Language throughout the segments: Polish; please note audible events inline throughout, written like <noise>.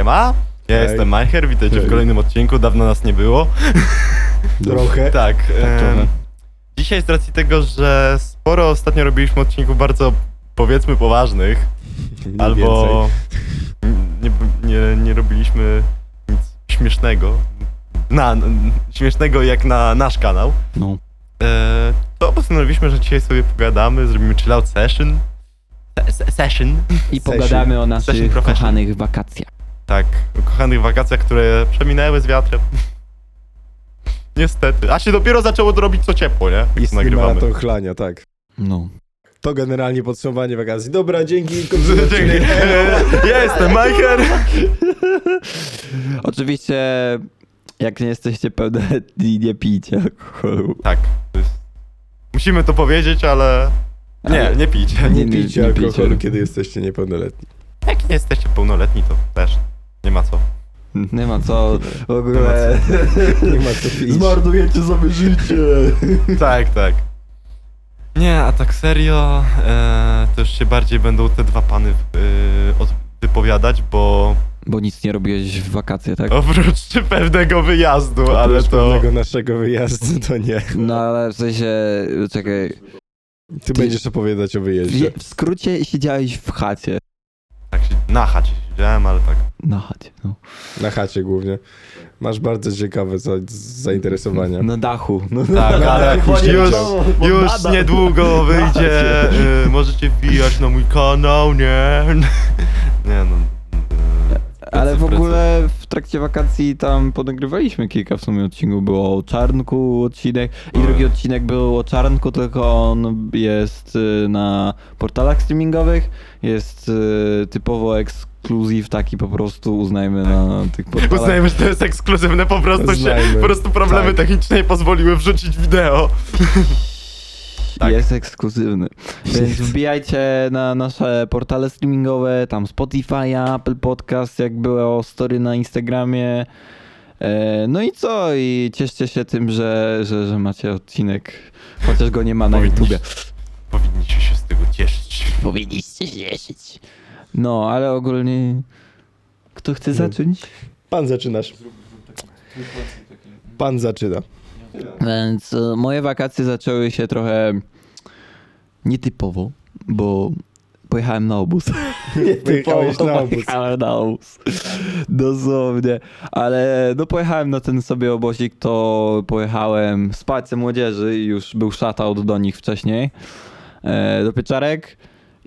Siema, ja Hej. jestem Majcher, witajcie Hej. w kolejnym odcinku, dawno nas nie było. <laughs> Trochę. Tak, trochę. em, dzisiaj z racji tego, że sporo ostatnio robiliśmy odcinków bardzo, powiedzmy, poważnych, Nie albo nie, nie, nie robiliśmy nic śmiesznego, na, n- śmiesznego jak na nasz kanał, No. e, to postanowiliśmy, że dzisiaj sobie pogadamy, zrobimy chill out session. Se- se- Session. I Session. pogadamy o Session naszych profession. kochanych wakacjach. Tak, o kochanych wakacjach, które przeminęły z wiatrem. <laughs> Niestety. A się dopiero zaczęło to robić co ciepło, nie? To Istny nagrywamy. maraton chlania, tak. No. To generalnie podsumowanie wakacji. Dobra, dzięki. <laughs> Dzięki. Ja jestem Majcher. <laughs> Oczywiście, jak nie jesteście pełnoletni, nie pijcie alkoholu. Tak. to jest- Musimy to powiedzieć, ale... Nie, Ale- nie pijcie. Nie Nie- pijcie nie alkoholu, pijcie. kiedy jesteście niepełnoletni. Jak nie jesteście pełnoletni, to też nie ma co. Nie ma co w ogóle. Nie ma co <laughs> pić. Zmarnujecie sobie życie. <laughs> Tak, tak. Nie, a tak serio, e, to już się bardziej będą te dwa pany e, od, wypowiadać, bo Bo nic nie robiłeś w wakacje, tak? oprócz <laughs> pewnego wyjazdu, ale Oprócz to... pewnego naszego wyjazdu, to nie. No ale w sensie, czekaj. Ty, Ty- będziesz opowiadać o wyjeździe. W, w skrócie siedziałeś w chacie. Się, na chacie siedziałem, ale tak. Na chacie, no. Na chacie głównie. Masz bardzo ciekawe za, zainteresowania. Na dachu. No, Tak, ale dachu już, już niedługo wyjdzie. y, możecie wbijać na mój kanał, nie? <laughs> Nie no. W ogóle w trakcie wakacji tam ponagrywaliśmy kilka w sumie odcinków. Było o Czarnku odcinek i Oj. drugi odcinek był o Czarnku, tylko on jest y, na portalach streamingowych. Jest y, typowo ekskluzyw taki po prostu uznajmy na tych portalach. Uznajmy, że to jest ekskluzywne, po prostu się, Uznajmy. po prostu problemy Tak. techniczne nie pozwoliły wrzucić wideo. <laughs> tak. Jest ekskluzywny. Więc wbijajcie na nasze portale streamingowe, tam Spotify, Apple Podcast, jak było story na Instagramie. E, No i co? I cieszcie się tym, że, że, że macie odcinek, chociaż go nie ma na Powinniś- YouTubie. Powinniście się z tego cieszyć. Powinniście się cieszyć. No, ale ogólnie... Kto chce zacząć? Pan zaczynasz. Pan zaczyna. Więc e, moje wakacje zaczęły się trochę nietypowo, bo pojechałem na obóz. <laughs> Pojechałeś na obóz. Pojechałem na obóz. Dosłownie. Ale no pojechałem na ten sobie obosik, to pojechałem spać ze młodzieży i już był shoutout do nich wcześniej. E, do pieczarek.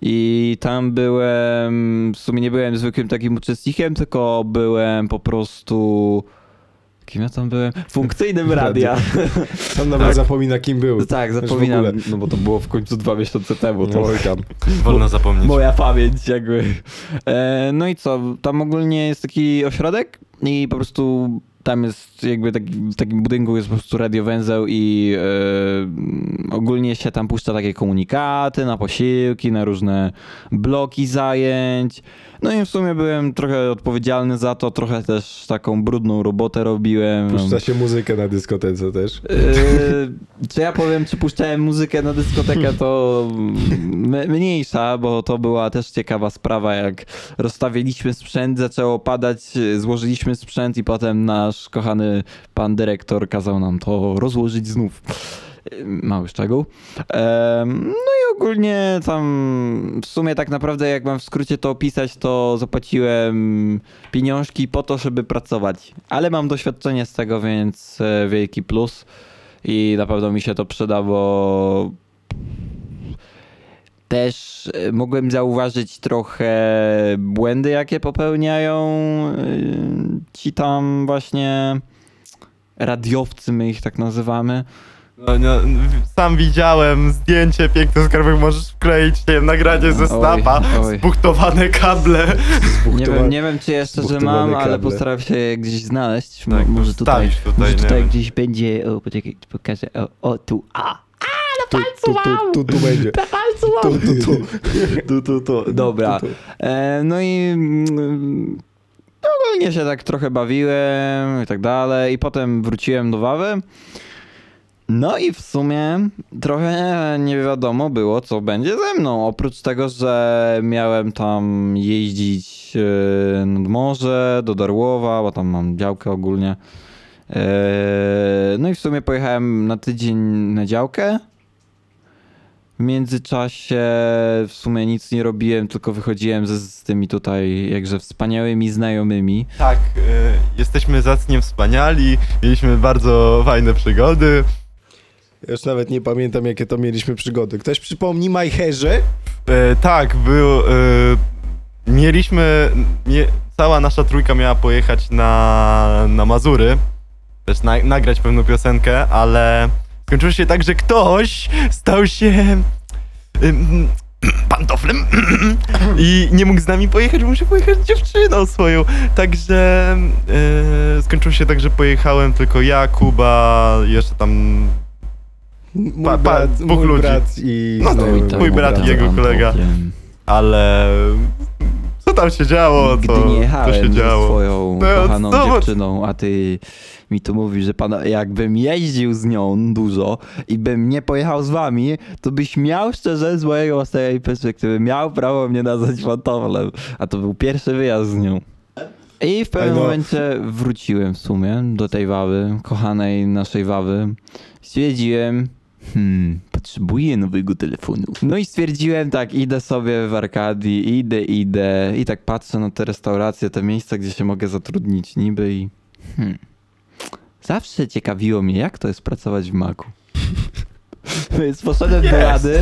I tam byłem, w sumie nie byłem zwykłym takim uczestnikiem, tylko byłem po prostu, kim ja tam byłem? Funkcyjnym radia. Sam <laughs> nawet zapomina, kim był. tak, w zapominam, ogóle. no bo to było w końcu dwa miesiące temu. To Oj tam. <laughs> Wolno zapomnieć. Moja pamięć jakby. E, no i co, tam ogólnie jest taki ośrodek i po prostu tam jest jakby taki, w takim budynku jest po prostu radiowęzeł i e, ogólnie się tam puszcza takie komunikaty na posiłki, na różne bloki zajęć. No i w sumie byłem trochę odpowiedzialny za to, trochę też taką brudną robotę robiłem. Puszcza się muzykę na dyskotece też. Yy, czy ja powiem, czy puszczałem muzykę na dyskotekę, to mniejsza, bo to była też ciekawa sprawa, jak rozstawiliśmy sprzęt, zaczęło padać, yy, złożyliśmy sprzęt i potem nasz kochany pan dyrektor kazał nam to rozłożyć znów. Mały szczegół. No i ogólnie tam w sumie tak naprawdę jak mam w skrócie to opisać, to zapłaciłem pieniążki po to, żeby pracować. Ale mam doświadczenie z tego, więc e, wielki plus i na pewno mi się to przyda, bo też e, mogłem zauważyć trochę błędy, jakie popełniają e, ci tam właśnie radiowcy, my ich tak nazywamy. No, no, sam widziałem zdjęcie piękne skarbek, możesz wkleić nie wiem, nagranie ze Oj, snapa, oj. zbuchtowane kable. Nie wiem, nie wiem czy jeszcze, że mam, ale kable. postaram się je gdzieś znaleźć. Mo- Tak, może tutaj, tutaj, może tutaj wiem. gdzieś będzie, o poczekaj, pokażę, o, o tu, a, Tu, tu, tu, tu, tu będzie. <laughs> Tu, tu, tu. tu, tu, tu. Dobra. E, no i mm, ogólnie się tak trochę bawiłem i tak dalej. I potem wróciłem do Wawy. No i w sumie trochę nie wiadomo było, co będzie ze mną. Oprócz tego, że miałem tam jeździć e, nad morze, do Darłowa, bo tam mam działkę ogólnie. E, No i w sumie pojechałem na tydzień na działkę. W międzyczasie w sumie nic nie robiłem, tylko wychodziłem ze, z tymi tutaj jakże wspaniałymi znajomymi. Tak, y, jesteśmy zacnie wspaniali, mieliśmy bardzo fajne przygody. Ja już nawet nie pamiętam, jakie to mieliśmy przygody. Ktoś przypomni Majherze? E, tak, był. E, mieliśmy. Mie, cała nasza trójka miała pojechać na, na Mazury. Też na, nagrać pewną piosenkę, ale skończyło się tak, że ktoś stał się. ym, pantoflem i nie mógł z nami pojechać, bo musi pojechać z dziewczyną swoją. Także e, skończyło się tak, że pojechałem tylko ja, Kuba, jeszcze tam Mój Pa- pa- brat, dwóch mój ludzi. brat i No, znajomy mój mojego brat i jego kolega. ale co tam się działo, Gdy to, nie jechałem się ze działo. swoją No, kochaną zobacz. dziewczyną, a ty mi tu mówisz, że pan, jakbym jeździł z nią dużo i bym nie pojechał z wami, to byś miał szczerze z mojej własnej perspektywy, miał prawo mnie nazwać fantowlem, a to był pierwszy wyjazd z nią. I w pewnym no. momencie wróciłem w sumie do tej wawy, kochanej naszej wawy. Stwierdziłem, hmm, potrzebuję nowego telefonu. No i stwierdziłem tak, idę sobie w Arkadii, idę, idę i tak patrzę na te restauracje, te miejsca, gdzie się mogę zatrudnić niby i hmm, zawsze ciekawiło mnie, jak to jest pracować w Macu. <laughs> Więc poszedłem do rady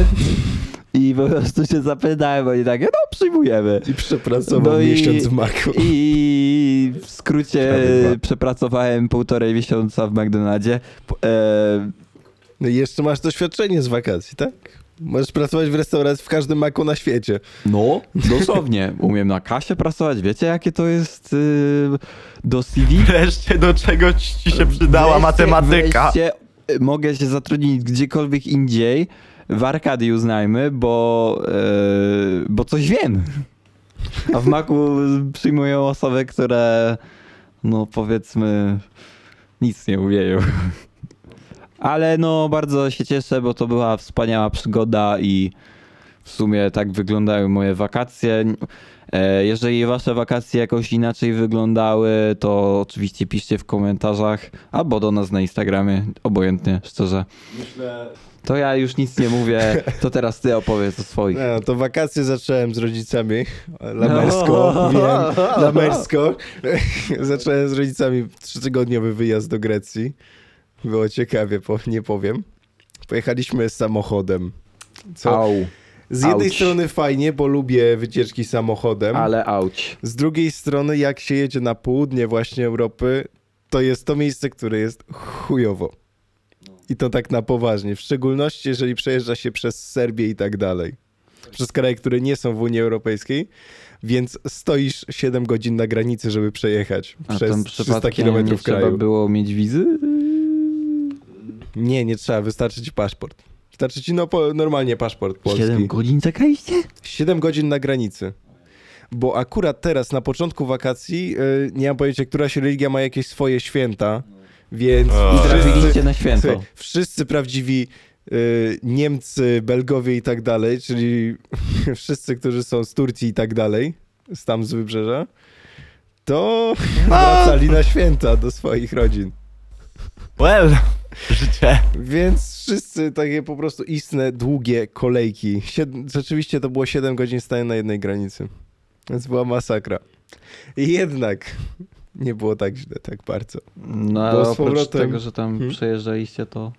i po prostu się zapytałem, oni takie, no przyjmujemy. I przepracował No i- miesiąc w Macu. I w skrócie przepracowałem półtorej miesiąca w McDonaldzie. E, No i jeszcze masz doświadczenie z wakacji, tak? Możesz pracować w restauracji w każdym Macu na świecie. no, dosłownie. Umiem na kasie pracować. Wiecie, jakie to jest y, do CV? Wreszcie do czego ci się przydała Wreszcie- matematyka. Wreszcie y, mogę się zatrudnić gdziekolwiek indziej. W Arkadii uznajmy, bo, y, bo coś wiem. A w Macu przyjmują osoby, które no powiedzmy nic nie umieją. Ale no bardzo się cieszę, bo to była wspaniała przygoda i w sumie tak wyglądały moje wakacje. E, Jeżeli wasze wakacje jakoś inaczej wyglądały, to oczywiście piszcie w komentarzach albo do nas na Instagramie, obojętnie, szczerze. To ja już nic nie mówię, to teraz ty opowiedz o swoich. No, to wakacje zacząłem z rodzicami. Lamersko, wiem, lamersko. <laughs> zacząłem z rodzicami trzytygodniowy wyjazd do Grecji. Było ciekawie, nie powiem. Pojechaliśmy samochodem. Co Au, z jednej auć. strony fajnie, bo lubię wycieczki samochodem. ale auć. Z drugiej strony, jak się jedzie na południe właśnie Europy, to jest to miejsce, które jest chujowo. I to tak na poważnie. W szczególności, jeżeli przejeżdża się przez Serbię i tak dalej. Przez kraje, które nie są w Unii Europejskiej. Więc stoisz 7 godzin na granicy, żeby przejechać A przez tam 300 przypadkiem nie km trzeba kraju. było mieć wizy? Nie, nie trzeba. Wystarczy ci paszport. Wystarczy ci no, po, normalnie czport polski. 7 godzin czekaliście? 7 godzin na granicy. Bo akurat teraz, na początku wakacji, yy, nie mam pojęcia, któraś religia ma jakieś swoje święta, więc O. I trafiliście na święto. Słuchaj, wszyscy prawdziwi yy, Niemcy, Belgowie i tak dalej, czyli <laughs> wszyscy, którzy są z Turcji i tak dalej, z tam z wybrzeża, to wracali na święta do swoich rodzin. Well, <laughs> życie. Więc wszyscy takie po prostu istne, długie kolejki. Sied... Rzeczywiście to było 7 godzin stania na jednej granicy. Więc była masakra. I jednak nie było tak źle, tak bardzo. No ale z oprócz powrotem- tego, że tam Hmm? przejeżdżaliście, to...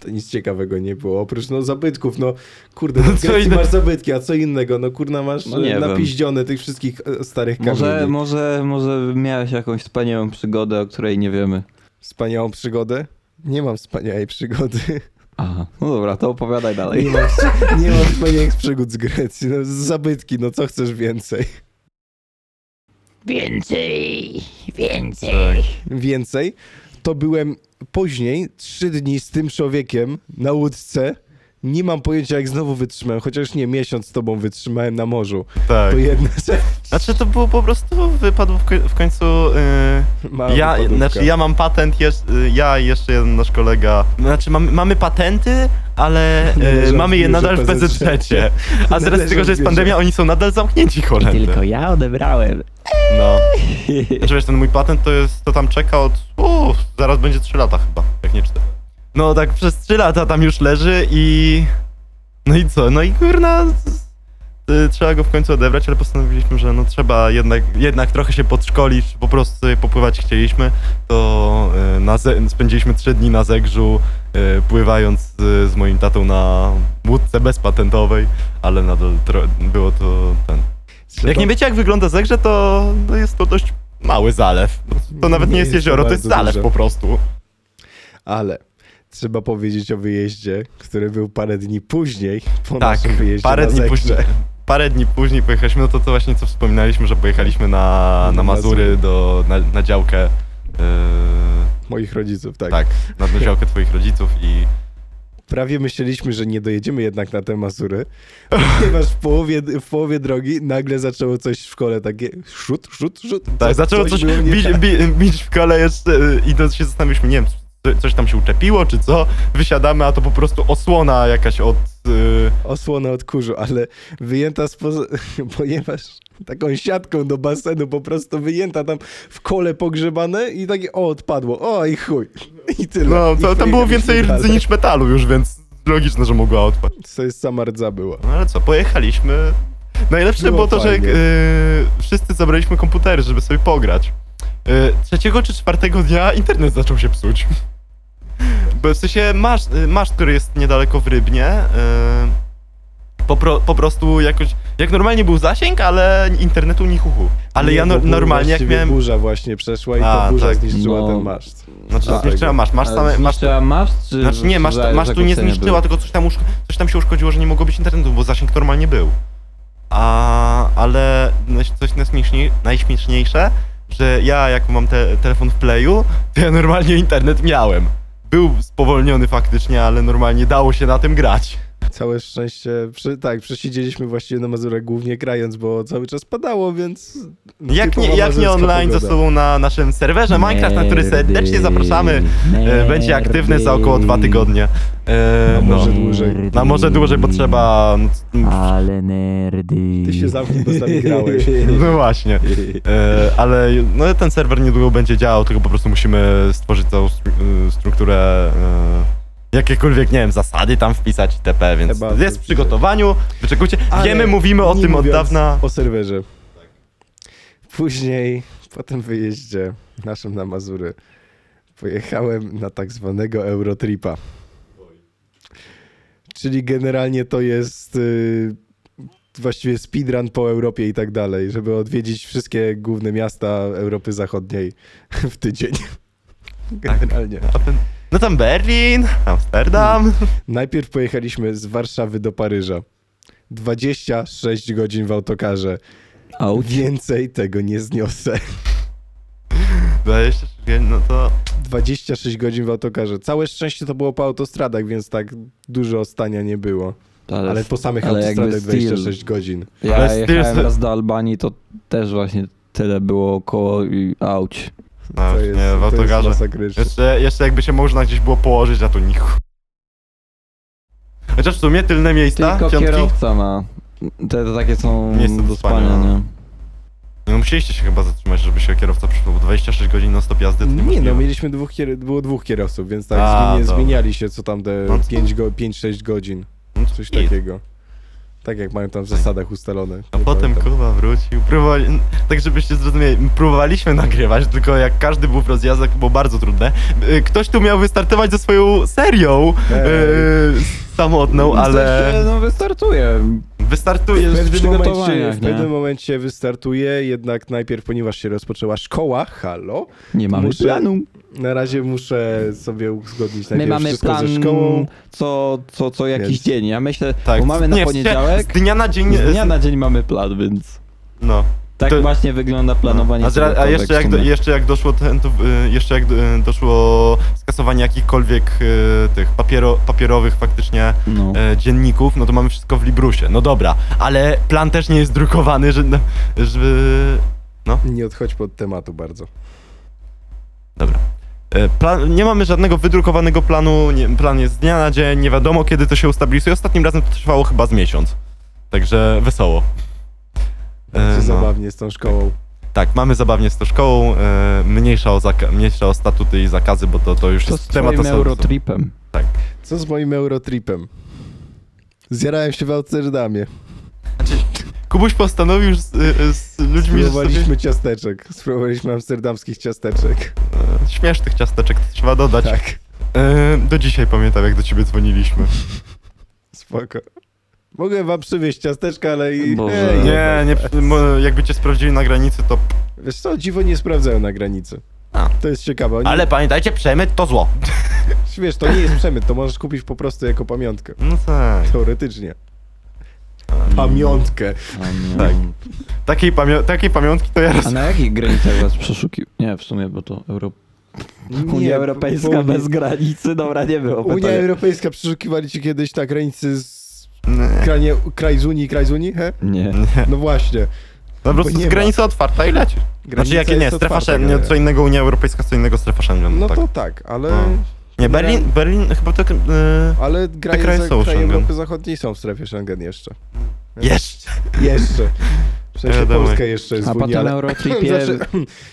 To nic ciekawego nie było. Oprócz no zabytków, no kurde, <laughs> no No co inne- masz zabytki, a co innego? No kurna masz No wiem. napiździone tych wszystkich e, starych kamieni. Może, może, może miałeś jakąś wspaniałą przygodę, o której nie wiemy. Wspaniałą przygodę? Nie mam wspaniałej przygody. Aha, no dobra, to opowiadaj dalej. Nie mam, nie mam wspaniałych przygód z Grecji. No, zabytki, no co chcesz więcej? Więcej, więcej. więcej, to byłem później trzy dni z tym człowiekiem na łódce Nie mam pojęcia, jak znowu wytrzymałem, chociaż nie, miesiąc z tobą wytrzymałem na morzu. Tak. To jedna rzecz. Znaczy to było po prostu wypadło w, koń- w końcu. Yy, ja, wypadówka. znaczy ja mam patent, jest, y, ja i jeszcze jeden nasz kolega. Znaczy mamy, mamy patenty, ale <laughs> y, leżą mamy je nadal w PZZ. PZZ. A Nie teraz leżą tego, że jest pandemia, oni są nadal zamknięci cholernie. Tylko ja odebrałem. No. <laughs> Znaczy wiesz, ten mój patent to jest, to tam czeka od, uuu, zaraz będzie 3 lata chyba, jak nie 4. No tak przez 3 lata tam już leży i... No i co, no i kurna... y, Trzeba go w końcu odebrać, ale postanowiliśmy, że no trzeba jednak, jednak trochę się podszkolić, po prostu sobie popływać chcieliśmy, to y, na ze- spędziliśmy 3 dni na Zegrzu, y, pływając z, z moim tatą na łódce bezpatentowej, ale nadal tro- było to ten, jak nie wiecie, jak wygląda Zegrze, to, to jest to dość mały zalew. To nawet nie, jest jezioro, to jest bardzo zalew duże. po prostu. Ale trzeba powiedzieć o wyjeździe, który był parę dni później, po Tak, naszym wyjeździe parę dni później. Parę dni później pojechaliśmy, no to to właśnie co wspominaliśmy, że pojechaliśmy na, na Mazury, do, na, na działkę, yy, Moich rodziców, tak. tak, na, działkę twoich rodziców i Prawie myśleliśmy, że nie dojedziemy jednak na te Mazury, <laughs> ponieważ w połowie, w połowie drogi nagle zaczęło coś w szkole takie szut, szut, szut. tak, zaczęło coś nie bić, tak. bi, bić w kole jeszcze, yy, idąc się zastanawialiśmy, nie wiem, coś tam się uczepiło czy co, wysiadamy, a to po prostu osłona jakaś od... Yy, Osłonę od kurzu, ale wyjęta spoza... <laughs> ponieważ taką siatką do basenu po prostu wyjęta tam w kole pogrzebane i takie o, odpadło, o i chuj. I tyle. no, I to, tam było więcej dalej. rdzy niż metalu już, więc logiczne, że mogła odpaść. To jest sama rdza była. No ale co, pojechaliśmy. Najlepsze było, Było to, że fajnie. yy, wszyscy zabraliśmy komputery, żeby sobie pograć. Yy, trzeciego czy czwartego dnia internet zaczął się psuć. Bo w sensie masz, masz który jest niedaleko w Rybnie. Yy, po, pro, po prostu jakoś, jak normalnie był zasięg, ale internetu ni chuchu. Ale Nie, ja no, normalnie jak miałem... burza właśnie przeszła i A, ta burza tak. zniszczyła No. ten maszt. Znaczy Tak. zniszczyła masz, masz Ale same... Masz, zniszczyła maszt, czy... znaczy nie, masz, za- masz tu nie zniszczyła, tylko coś tam, uszko, coś tam się uszkodziło, że nie mogło być internetu, bo zasięg normalnie był. A, ale coś najśmieszniej, najśmieszniejsze, że ja jak mam te, telefon w playu, to ja normalnie internet miałem. Był spowolniony faktycznie, ale normalnie dało się na tym grać. Całe szczęście, przy, tak, przesiedzieliśmy właściwie na Mazurach głównie grając, bo cały czas padało, więc... Jak nie, jak nie online ze sobą na naszym serwerze Minecraft, na który serdecznie zapraszamy. E, będzie aktywny za około dwa tygodnie. E, A może no. dłużej. A może dłużej, bo trzeba... no, c- Ale nerdy. Ty się zamknij, bo z nami grałeś. <laughs> No właśnie. E, ale no, ten serwer niedługo będzie działał, tylko po prostu musimy stworzyć całą stru- e, strukturę. E, jakiekolwiek, nie wiem, zasady tam wpisać itp., więc Chyba jest w wpisać. przygotowaniu. Wyczekujcie. Ale Wiemy, mówimy o nie tym od mówiąc dawna. O serwerze. Później, po tym wyjeździe naszym na Mazury, pojechałem na tak zwanego Eurotripa. Czyli generalnie to jest y, właściwie speedrun po Europie i tak dalej, żeby odwiedzić wszystkie główne miasta Europy Zachodniej w tydzień. Generalnie. A ten- No tam Berlin, Amsterdam. Najpierw pojechaliśmy z Warszawy do Paryża. 26 godzin w autokarze. Auć. Więcej tego nie zniosę. 26, no to 26 godzin w autokarze. Całe szczęście to było po autostradach, więc tak dużo stania nie było. Ale po samych ale autostradach styl. 26 godzin. Ja Ale styl- jechałem raz do Albanii, to też właśnie tyle było około i auć. No, To jest, nie, w to jest masakryczne. Jeszcze, jeszcze jakby się można gdzieś było położyć, a to nichu. Chociaż w sumie tylne miejsca, Tylko piątki. kierowca ma. Te, te takie są Miejsce do do spania, spania, nie? No musieliście się chyba zatrzymać, żeby się kierowca przyszło, bo 26 godzin na stop jazdy to Nie niemożliwe. no, mieliśmy dwóch, kier- było dwóch kierowców, więc tak A, zmieni- dobra. zmieniali się co tam te No to- 5 go- 5-6 godzin. No Coś takiego. Tak jak mają tam w zasadach ustalone. A Nie potem pamiętam. Kuba wrócił, próbowali, tak żebyście zrozumieli, próbowaliśmy <laughs> nagrywać, tylko jak każdy był w rozjazdach, było bardzo trudne. Y, Ktoś tu miał wystartować ze swoją serią Ej. y, samotną, ale Ale... No wystartuje. wystartuje... W w pewnym, momencie, przygotowaniach, w nie? pewnym momencie wystartuje, jednak najpierw, ponieważ się rozpoczęła szkoła, halo, Nie mamy Muszę- planu. na razie muszę sobie uzgodnić My najpierw mamy wszystko plan ze szkołą. co, co, co jakiś Więc- dzień. Ja myślę, Tak, bo mamy na nie, w sensie poniedziałek, <laughs> Z dnia na dzień... z dnia na dzień mamy plan, więc No. tak To- właśnie wygląda planowanie. A, zra- a jeszcze, w jak do, sumie. jeszcze jak doszło ten, to, y, jeszcze jak y, doszło skasowanie jakichkolwiek e, tych papiero, papierowych faktycznie No. e, dzienników, no to mamy wszystko w Librusie. No dobra, ale plan też nie jest drukowany, że, żeby... Nie odchodź pod tematu bardzo. Dobra. E, Plan, nie mamy żadnego wydrukowanego planu, nie, plan jest z dnia na dzień, nie wiadomo kiedy to się ustabilizuje. Ostatnim razem to trwało chyba z miesiąc. Także wesoło. Bardzo no. zabawnie z tą szkołą. Tak, mamy zabawnie z tą szkołą, e, mniejsza, o zaka- mniejsza o statuty i zakazy, bo to, to już Co z jest temat twoim osobny. Eurotripem? Co z moim Eurotripem? Zjarałem się w Amsterdamie. Kubuś postanowił z, e, z ludźmi, że sobie, Spróbowaliśmy ciasteczek. Spróbowaliśmy amsterdamskich ciasteczek. e, śmiesznych ciasteczek to trzeba dodać. Tak, E, do dzisiaj pamiętam, jak do ciebie dzwoniliśmy. <laughs> spoko. Mogę wam przywieźć ciasteczka, ale i... Boże. Ej, Nie, nie, jakby cię sprawdzili na granicy, to... Wiesz co, dziwo nie sprawdzają na granicy. A. To jest ciekawe. Oni... Ale pamiętajcie, przemyt to zło. <laughs> Wiesz, to nie jest przemyt, to możesz kupić po prostu jako pamiątkę. No tak. Teoretycznie. Pamiątkę. Tak. Takiej, pamią- takiej pamiątki to ja roz... A na jakich granicach was przeszukił? Nie, w sumie, bo to Euro... Unia Europejska bez granicy, dobra, nie było Unia pytania. Europejska, przeszukiwali ci kiedyś na granicy z... Nie. Kranie... kraj z Unii, kraj z Unii, he? Nie. No właśnie. No po prostu nie jest granica otwarta i lecisz. Znaczy Granica jakie nie, jest strefa otwarta Schengen, generalnie. co innego Unia Europejska, co innego strefa Schengen. No tak. to tak, ale... No. Nie, Berlin, Berlin chyba tak... Yy, Ale kraje, kraje są kraje Schengen. Europy Zachodniej są w strefie Schengen jeszcze. jeszcze. Jeszcze. W sensie Wiadomo. Polska jeszcze jest A w Unii, potem ale... Eurotripie... <laughs> Znaczy,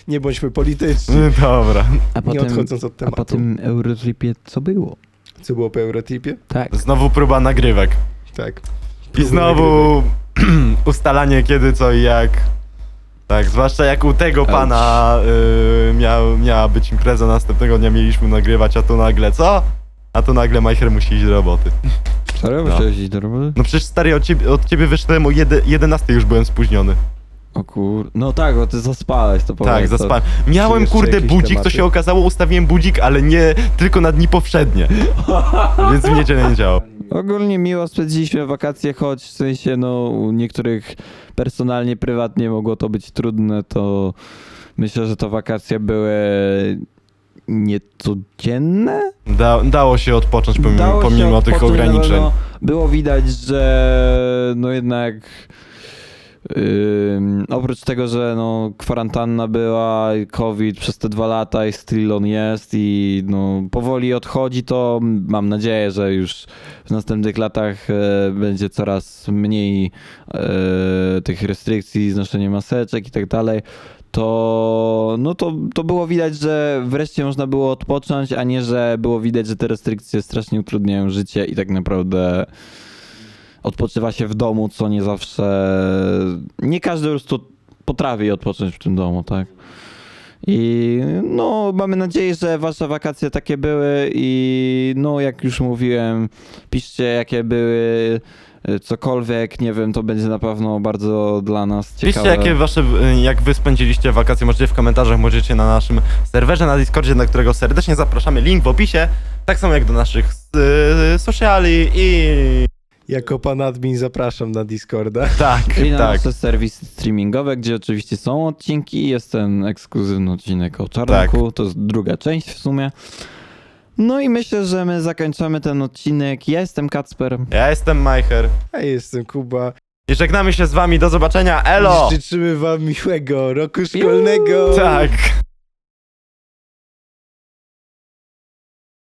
nie bądźmy polityczni, Dobra. A nie potem, odchodząc od a tematu. po tym Eurotripie co było? Co było po Eurotipie? Tak. Znowu próba nagrywek. Tak. I znowu <clears throat> ustalanie kiedy, co i jak. Tak, zwłaszcza jak u tego pana y, miał, miała być impreza, następnego dnia mieliśmy nagrywać, a tu nagle co? A tu nagle Majcher musi iść do roboty. Serio? No. Musiałeś iść do roboty? No przecież stary, od ciebie, od ciebie wyszedłem o jedy, 11 już byłem spóźniony. O kur... No tak, bo ty zaspałeś, to Tak, powiedz, to- zaspałem. Miałem jeszcze kurde jakieś budzik, to tematy? się okazało, ustawiłem budzik, ale nie tylko na dni powszednie. <laughs> Więc w niedzielę nie działał. Ogólnie miło spędziliśmy wakacje, choć w sensie no u niektórych personalnie, prywatnie mogło to być trudne, to myślę, że to wakacje były niecodzienne. Da, dało się odpocząć pomimo, Dało się pomimo tych odpocząć, na ograniczeń. pewno Było widać, że no jednak oprócz tego, że no kwarantanna była, COVID przez te dwa lata i still on jest i no powoli odchodzi, to mam nadzieję, że już w następnych latach e, będzie coraz mniej e, tych restrykcji, znoszenie maseczek i tak dalej. To, no to, to było widać, że wreszcie można było odpocząć, a nie, że było widać, że te restrykcje strasznie utrudniają życie i tak naprawdę odpoczywa się w domu, co nie zawsze. Nie każdy po prostu potrafi odpocząć w tym domu, tak? I no, mamy nadzieję, że wasze wakacje takie były i no, jak już mówiłem, piszcie jakie były, y, cokolwiek, nie wiem, to będzie na pewno bardzo dla nas ciekawe. Piszcie, jakie wasze, y, jak wy spędziliście wakacje, możecie w komentarzach, możecie na naszym serwerze na Discordzie, na którego serdecznie zapraszamy, link w opisie, tak samo jak do naszych y, sociali i Jako pan admin zapraszam na Discorda. <laughs> tak, I na tak, nasze serwisy streamingowe, gdzie oczywiście są odcinki. Jest ten ekskluzywny odcinek o czarnku. Tak. To jest druga część w sumie. No i myślę, że my zakończamy ten odcinek. Ja jestem Kacper. ja jestem Majcher Ja jestem Kuba. i żegnamy się z wami, do zobaczenia, elo! Życzymy wam miłego roku szkolnego. Tak.